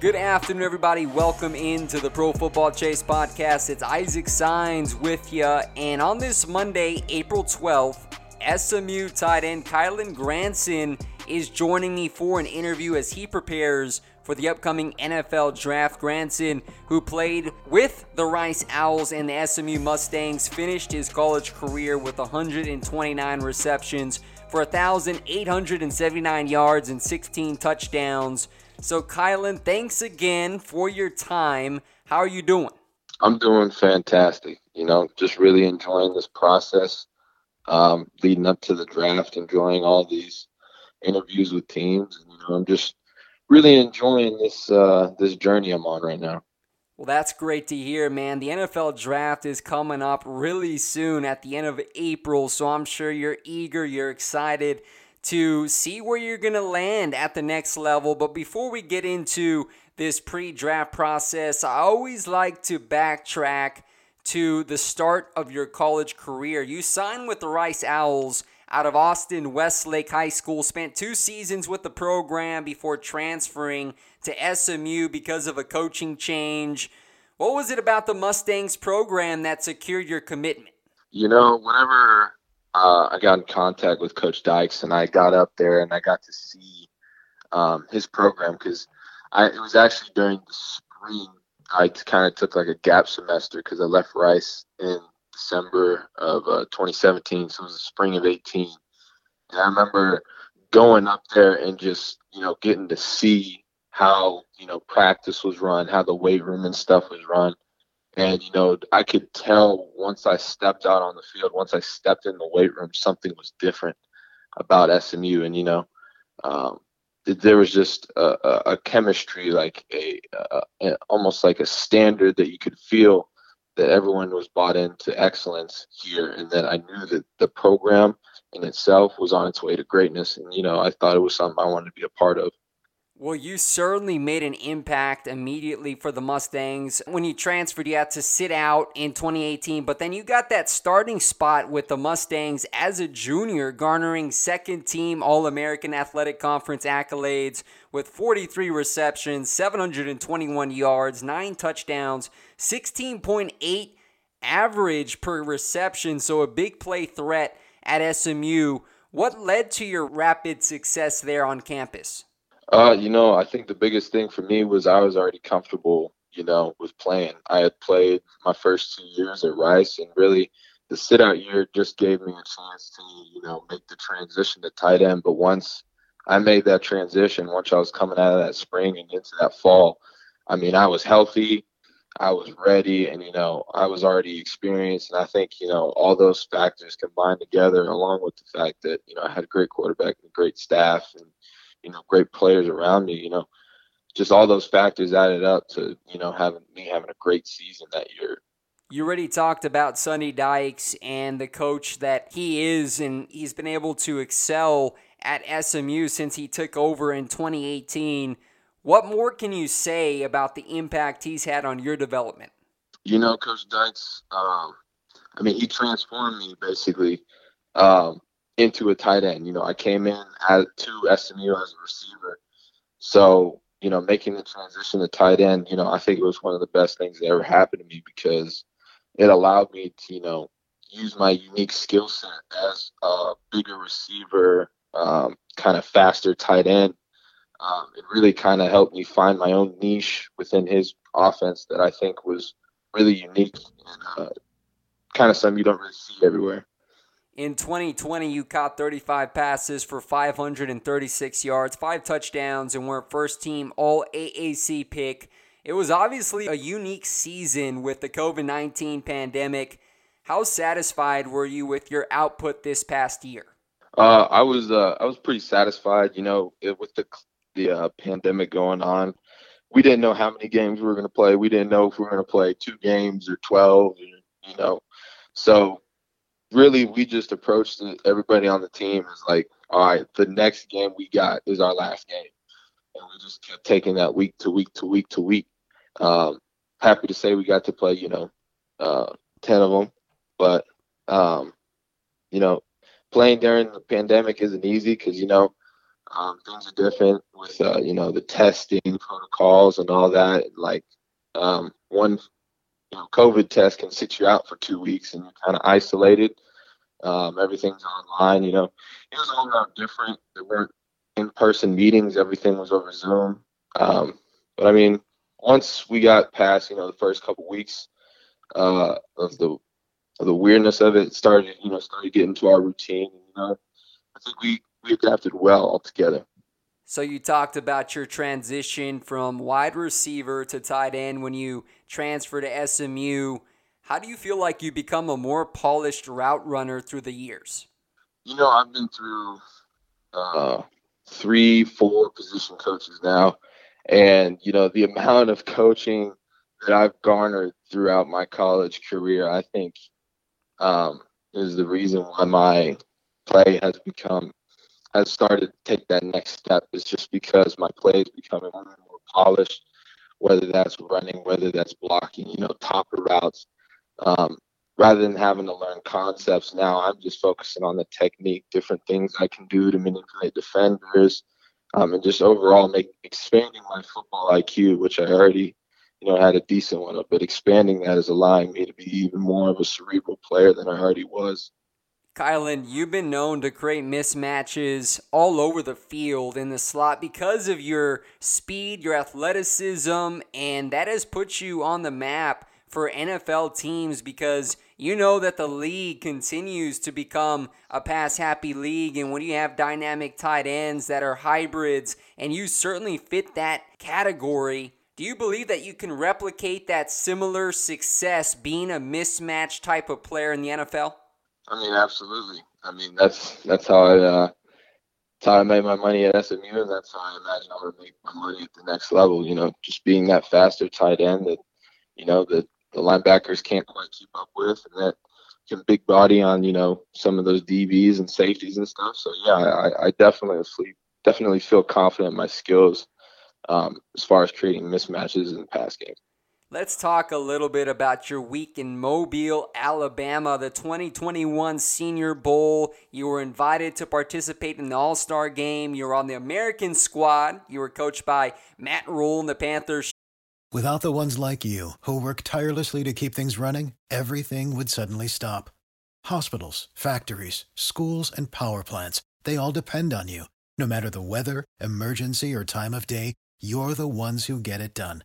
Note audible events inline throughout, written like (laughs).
Good afternoon, everybody. Welcome into the Pro Football Chase podcast. It's Isaac Signs with you. And on this Monday, April 12th, SMU tight end Kylen Granson is joining me for an interview as he prepares for the upcoming NFL draft. Granson, who played with the Rice Owls and the SMU Mustangs, finished his college career with 129 receptions for 1,879 yards and 16 touchdowns. So, Kylen, thanks again for your time. How are you doing? I'm doing fantastic. You know, just really enjoying this process um, leading up to the draft, enjoying all these interviews with teams. And, you know, I'm just really enjoying this uh, this journey I'm on right now. Well, that's great to hear, man. The NFL draft is coming up really soon at the end of April, so I'm sure you're eager, you're excited to see where you're going to land at the next level. But before we get into this pre draft process, I always like to backtrack to the start of your college career. You signed with the Rice Owls out of Austin Westlake High School, spent two seasons with the program before transferring to SMU because of a coaching change. What was it about the Mustangs program that secured your commitment? You know, whenever uh, I got in contact with Coach Dykes, and I got up there and I got to see um, his program because it was actually during the spring. I kind of took like a gap semester because I left Rice in December of uh, 2017, so it was the spring of 18. And I remember going up there and just you know getting to see how you know practice was run, how the weight room and stuff was run and, you know, I could tell once I stepped out on the field, once I stepped in the weight room, something was different about SMU. And, you know, um, there was just a, a, a chemistry, like a, a, almost like a standard that you could feel that everyone was bought into excellence here. And then I knew that the program in itself was on its way to greatness. And, you know, I thought it was something I wanted to be a part of. Well, you certainly made an impact immediately for the Mustangs. When you transferred, you had to sit out in 2018, but then you got that starting spot with the Mustangs as a junior, garnering second team All American Athletic Conference accolades with 43 receptions, 721 yards, 9 touchdowns, 16.8 average per reception, so a big play threat at SMU. What led to your rapid success there on campus? Uh, you know, I think the biggest thing for me was I was already comfortable, you know, with playing. I had played my first two years at Rice, and really the sit out year just gave me a chance to, you know, make the transition to tight end. But once I made that transition, once I was coming out of that spring and into that fall, I mean, I was healthy, I was ready, and, you know, I was already experienced. And I think, you know, all those factors combined together, along with the fact that, you know, I had a great quarterback and a great staff and, you know, great players around me, you know, just all those factors added up to, you know, having me having a great season that year. You already talked about Sonny Dykes and the coach that he is, and he's been able to excel at SMU since he took over in 2018. What more can you say about the impact he's had on your development? You know, Coach Dykes, um, I mean, he transformed me basically um, into a tight end. You know, I came in at, to SMU as a receiver. So, you know, making the transition to tight end, you know, I think it was one of the best things that ever happened to me because it allowed me to, you know, use my unique skill set as a bigger receiver, um, kind of faster tight end. Um, it really kind of helped me find my own niche within his offense that I think was really unique and uh, kind of something you don't really see everywhere. In 2020, you caught 35 passes for 536 yards, five touchdowns, and were first team All AAC pick. It was obviously a unique season with the COVID 19 pandemic. How satisfied were you with your output this past year? Uh, I was uh, I was pretty satisfied. You know, with the the uh, pandemic going on, we didn't know how many games we were going to play. We didn't know if we were going to play two games or twelve. you know, so really we just approached everybody on the team as like, all right, the next game we got is our last game, and we just kept taking that week to week to week to week. Um, happy to say we got to play, you know, uh, ten of them, but um, you know, playing during the pandemic isn't easy because you know um, things are different with uh, you know the testing protocols and all that. Like um, one you know, COVID test can sit you out for two weeks and you're kind of isolated. Um, everything's online. You know, it was all about different. There weren't in-person meetings. Everything was over Zoom. Um, but I mean, once we got past, you know, the first couple weeks uh, of the of the weirdness of it, started, you know, started getting to our routine. You know, I think we we adapted well altogether. So you talked about your transition from wide receiver to tight end when you transferred to SMU. How do you feel like you become a more polished route runner through the years? You know, I've been through uh, three, four position coaches now, and you know the amount of coaching that I've garnered throughout my college career, I think, um, is the reason why my play has become has started to take that next step is just because my play is becoming more and more polished, whether that's running, whether that's blocking, you know, topper routes. Um, rather than having to learn concepts now, I'm just focusing on the technique, different things I can do to manipulate defenders, um, and just overall make expanding my football IQ, which I already, you know, had a decent one, of, but expanding that is allowing me to be even more of a cerebral player than I already was. Kylen, you've been known to create mismatches all over the field in the slot because of your speed, your athleticism, and that has put you on the map for NFL teams because you know that the league continues to become a pass happy league. And when you have dynamic tight ends that are hybrids, and you certainly fit that category, do you believe that you can replicate that similar success being a mismatch type of player in the NFL? I mean, absolutely. I mean, that's that's how I uh, that's how I made my money at SMU, and that's how I imagine I'm gonna make my money at the next level. You know, just being that faster tight end that you know that the linebackers can't quite keep up with, and that can big body on you know some of those DBs and safeties and stuff. So yeah, I, I definitely definitely feel confident in my skills um, as far as creating mismatches in the pass game. Let's talk a little bit about your week in Mobile, Alabama, the 2021 Senior Bowl. You were invited to participate in the All Star game. You were on the American squad. You were coached by Matt Rhule and the Panthers. Without the ones like you, who work tirelessly to keep things running, everything would suddenly stop. Hospitals, factories, schools, and power plants, they all depend on you. No matter the weather, emergency, or time of day, you're the ones who get it done.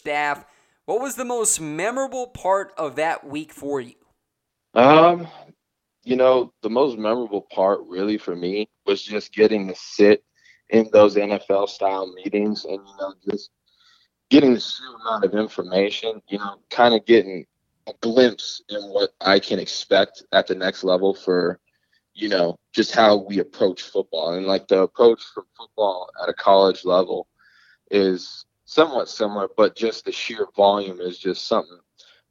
Staff, what was the most memorable part of that week for you? Um, you know, the most memorable part really for me was just getting to sit in those NFL style meetings and, you know, just getting the sheer amount of information, you know, kind of getting a glimpse in what I can expect at the next level for, you know, just how we approach football. And like the approach for football at a college level is somewhat similar, but just the sheer volume is just something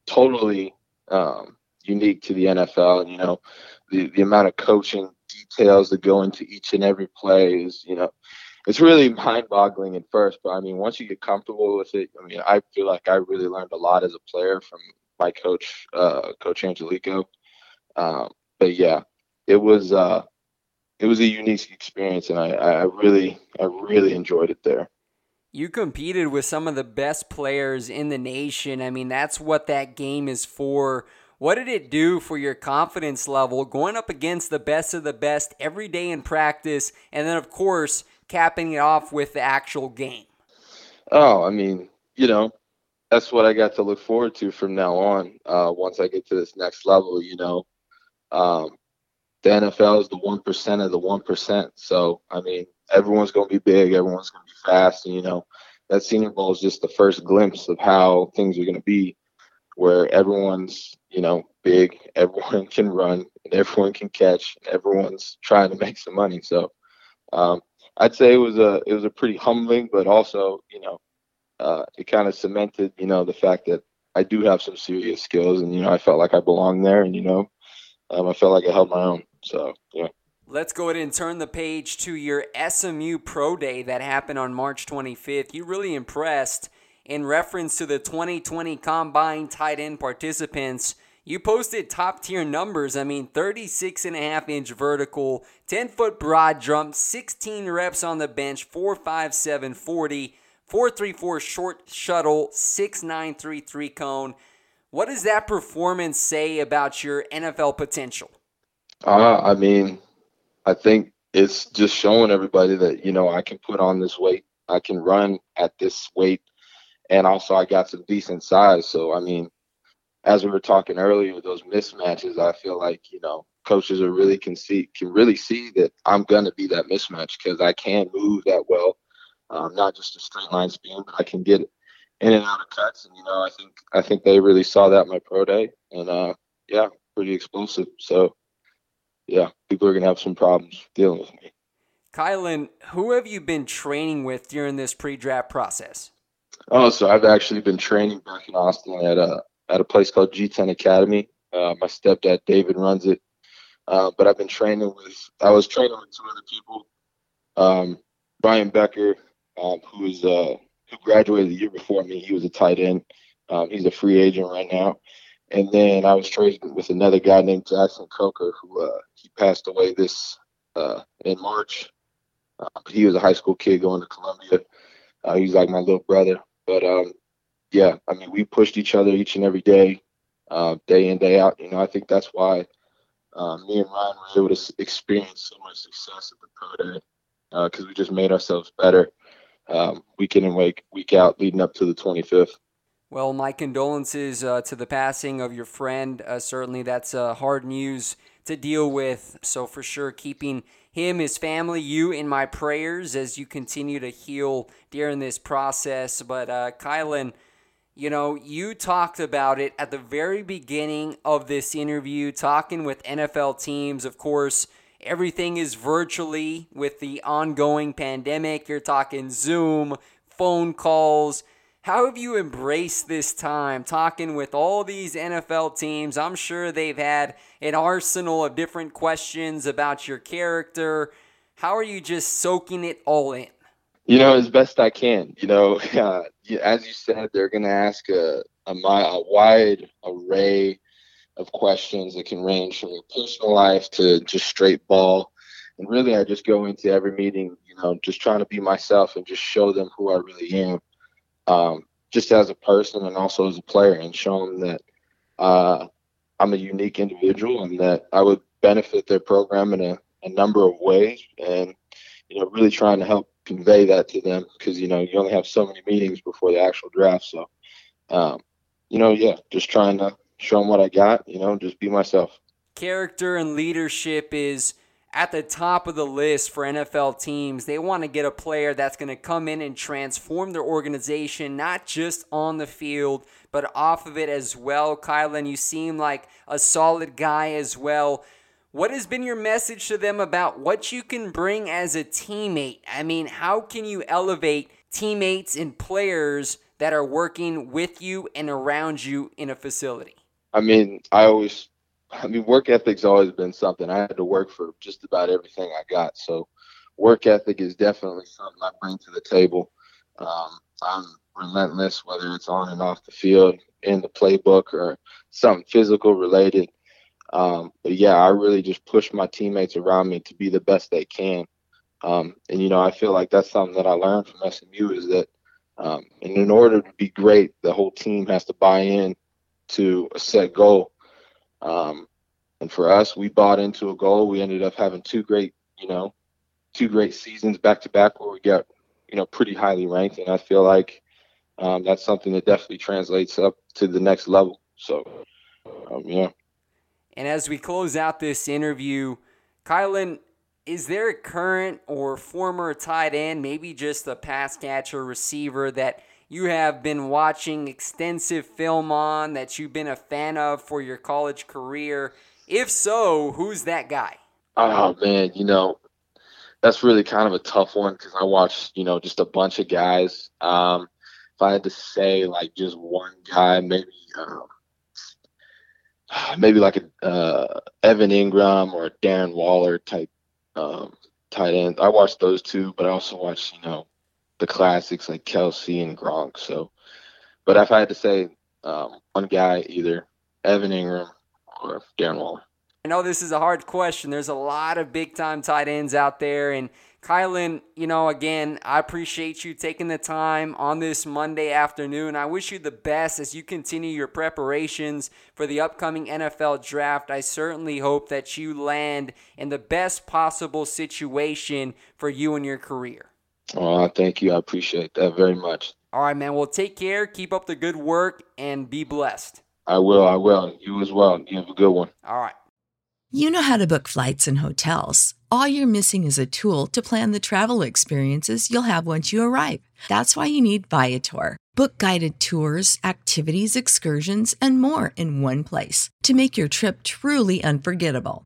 totally um, unique to the NFL. And, you know, the, the amount of coaching details that go into each and every play is, you know, it's really mind boggling at first. But I mean, once you get comfortable with it, I mean, I feel like I really learned a lot as a player from my coach, uh, Coach Angelico. Um, but yeah, it was, uh, it was a unique experience and I, I really, I really enjoyed it there. You competed with some of the best players in the nation. I mean, that's what that game is for. What did it do for your confidence level going up against the best of the best every day in practice? And then, of course, capping it off with the actual game? Oh, I mean, you know, that's what I got to look forward to from now on. Uh, once I get to this next level, you know, um, the NFL is the one percent of the one percent. So I mean, everyone's going to be big, everyone's going to be fast, and you know, that Senior Bowl is just the first glimpse of how things are going to be, where everyone's you know big, (laughs) everyone can run, and everyone can catch, everyone's trying to make some money. So um, I'd say it was a it was a pretty humbling, but also you know, uh, it kind of cemented you know the fact that I do have some serious skills, and you know, I felt like I belonged there, and you know, um, I felt like I held my own. So, yeah. Let's go ahead and turn the page to your SMU Pro Day that happened on March 25th. You really impressed in reference to the 2020 Combine tight end participants. You posted top tier numbers. I mean, 36 and a half inch vertical, 10 foot broad jump, 16 reps on the bench, 457 40, 434 short shuttle, 6933 cone. What does that performance say about your NFL potential? Uh, I mean, I think it's just showing everybody that, you know, I can put on this weight. I can run at this weight. And also, I got some decent size. So, I mean, as we were talking earlier, those mismatches, I feel like, you know, coaches are really can see, can really see that I'm to be that mismatch because I can move that well. Um, not just a straight line spin, but I can get in and out of cuts. And, you know, I think, I think they really saw that in my pro day. And, uh, yeah, pretty explosive. So, yeah, people are going to have some problems dealing with me. Kylen, who have you been training with during this pre-draft process? Oh, so I've actually been training back in Austin at a at a place called G10 Academy. Uh, my stepdad David runs it, uh, but I've been training with. I was training with two other people. Um, Ryan Becker, um, who is uh, who graduated the year before me. He was a tight end. Um, he's a free agent right now. And then I was trading with another guy named Jackson Coker, who uh, he passed away this uh, in March. Uh, he was a high school kid going to Columbia. Uh, he's like my little brother. But um, yeah, I mean, we pushed each other each and every day, uh, day in day out. You know, I think that's why uh, me and Ryan were able to experience so much success at the pro day because we just made ourselves better um, week in and week week out leading up to the 25th. Well, my condolences uh, to the passing of your friend. Uh, certainly, that's uh, hard news to deal with. So, for sure, keeping him, his family, you in my prayers as you continue to heal during this process. But, uh, Kylen, you know, you talked about it at the very beginning of this interview, talking with NFL teams. Of course, everything is virtually with the ongoing pandemic. You're talking Zoom, phone calls. How have you embraced this time talking with all these NFL teams? I'm sure they've had an arsenal of different questions about your character. How are you just soaking it all in? You know, as best I can. You know, (laughs) uh, as you said, they're going to ask a, a, a wide array of questions that can range from your personal life to just straight ball. And really, I just go into every meeting, you know, just trying to be myself and just show them who I really am, um, just as a person and also as a player, and show them that uh, I'm a unique individual and that I would benefit their program in a, a number of ways. And, you know, really trying to help convey that to them because, you know, you only have so many meetings before the actual draft. So, um, you know, yeah, just trying to show them what I got, you know, just be myself. Character and leadership is at the top of the list for NFL teams. They want to get a player that's going to come in and transform their organization, not just on the field, but off of it as well. Kylen, you seem like a solid guy as well. What has been your message to them about what you can bring as a teammate? I mean, how can you elevate teammates and players that are working with you and around you in a facility? I mean, I always, I mean, work ethic's always been something. I had to work for just about everything I got. So, work ethic is definitely something I bring to the table. Um, I'm relentless, whether it's on and off the field, in the playbook, or something physical related. Um, but yeah, I really just push my teammates around me to be the best they can. Um, and you know, I feel like that's something that I learned from SMU is that, um, and in order to be great, the whole team has to buy in to a set goal. Um, and for us, we bought into a goal. We ended up having two great, you know, two great seasons back to back where we got, you know, pretty highly ranked. And I feel like um, that's something that definitely translates up to the next level. So, um, yeah. And as we close out this interview, Kylen, is there a current or former tight end, maybe just a pass catcher receiver that you have been watching extensive film on that you've been a fan of for your college career? If so, who's that guy? Oh man, you know, that's really kind of a tough one because I watched, you know, just a bunch of guys. Um, if I had to say like just one guy, maybe um, maybe like a uh, Evan Engram or Darren Waller type um, tight end. I watched those two, but I also watched, you know, the classics like Kelce and Gronk. So, but if I had to say um, one guy, either Evan Engram or Darren Waller. I know this is a hard question. There's a lot of big time tight ends out there, and Kylen, you know, again, I appreciate you taking the time on this Monday afternoon. I wish you the best as you continue your preparations for the upcoming NFL draft. I certainly hope that you land in the best possible situation for you and your career. Oh, thank you. I appreciate that very much. All right, man. Well, take care. Keep up the good work and be blessed. I will. I will. You as well. You have a good one. All right. You know how to book flights and hotels. All you're missing is a tool to plan the travel experiences you'll have once you arrive. That's why you need Viator. Book guided tours, activities, excursions, and more in one place to make your trip truly unforgettable.